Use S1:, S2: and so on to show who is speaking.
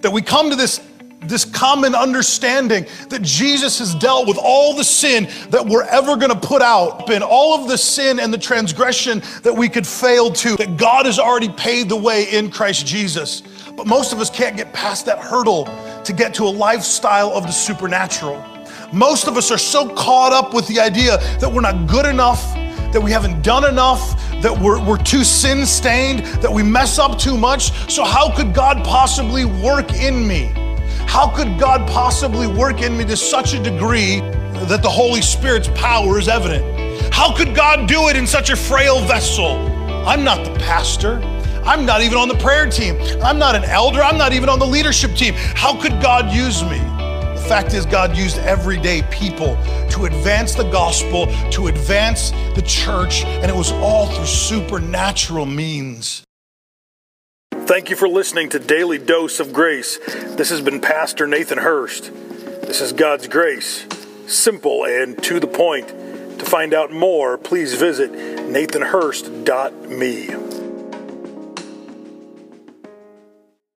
S1: That we come to this this common understanding that Jesus has dealt with all the sin that we're ever going to put out, and all of the sin and the transgression that we could fail to, that God has already paid the way in Christ Jesus. But most of us can't get past that hurdle to get to a lifestyle of the supernatural. Most of us are so caught up with the idea that we're not good enough, that we haven't done enough, that we're, we're too sin stained, that we mess up too much. So, how could God possibly work in me? How could God possibly work in me to such a degree that the Holy Spirit's power is evident? How could God do it in such a frail vessel? I'm not the pastor. I'm not even on the prayer team. I'm not an elder. I'm not even on the leadership team. How could God use me? Fact is, God used everyday people to advance the gospel, to advance the church, and it was all through supernatural means. Thank you for listening to Daily Dose of Grace. This has been Pastor Nathan Hurst. This is God's grace, simple and to the point. To find out more, please visit nathanhurst.me.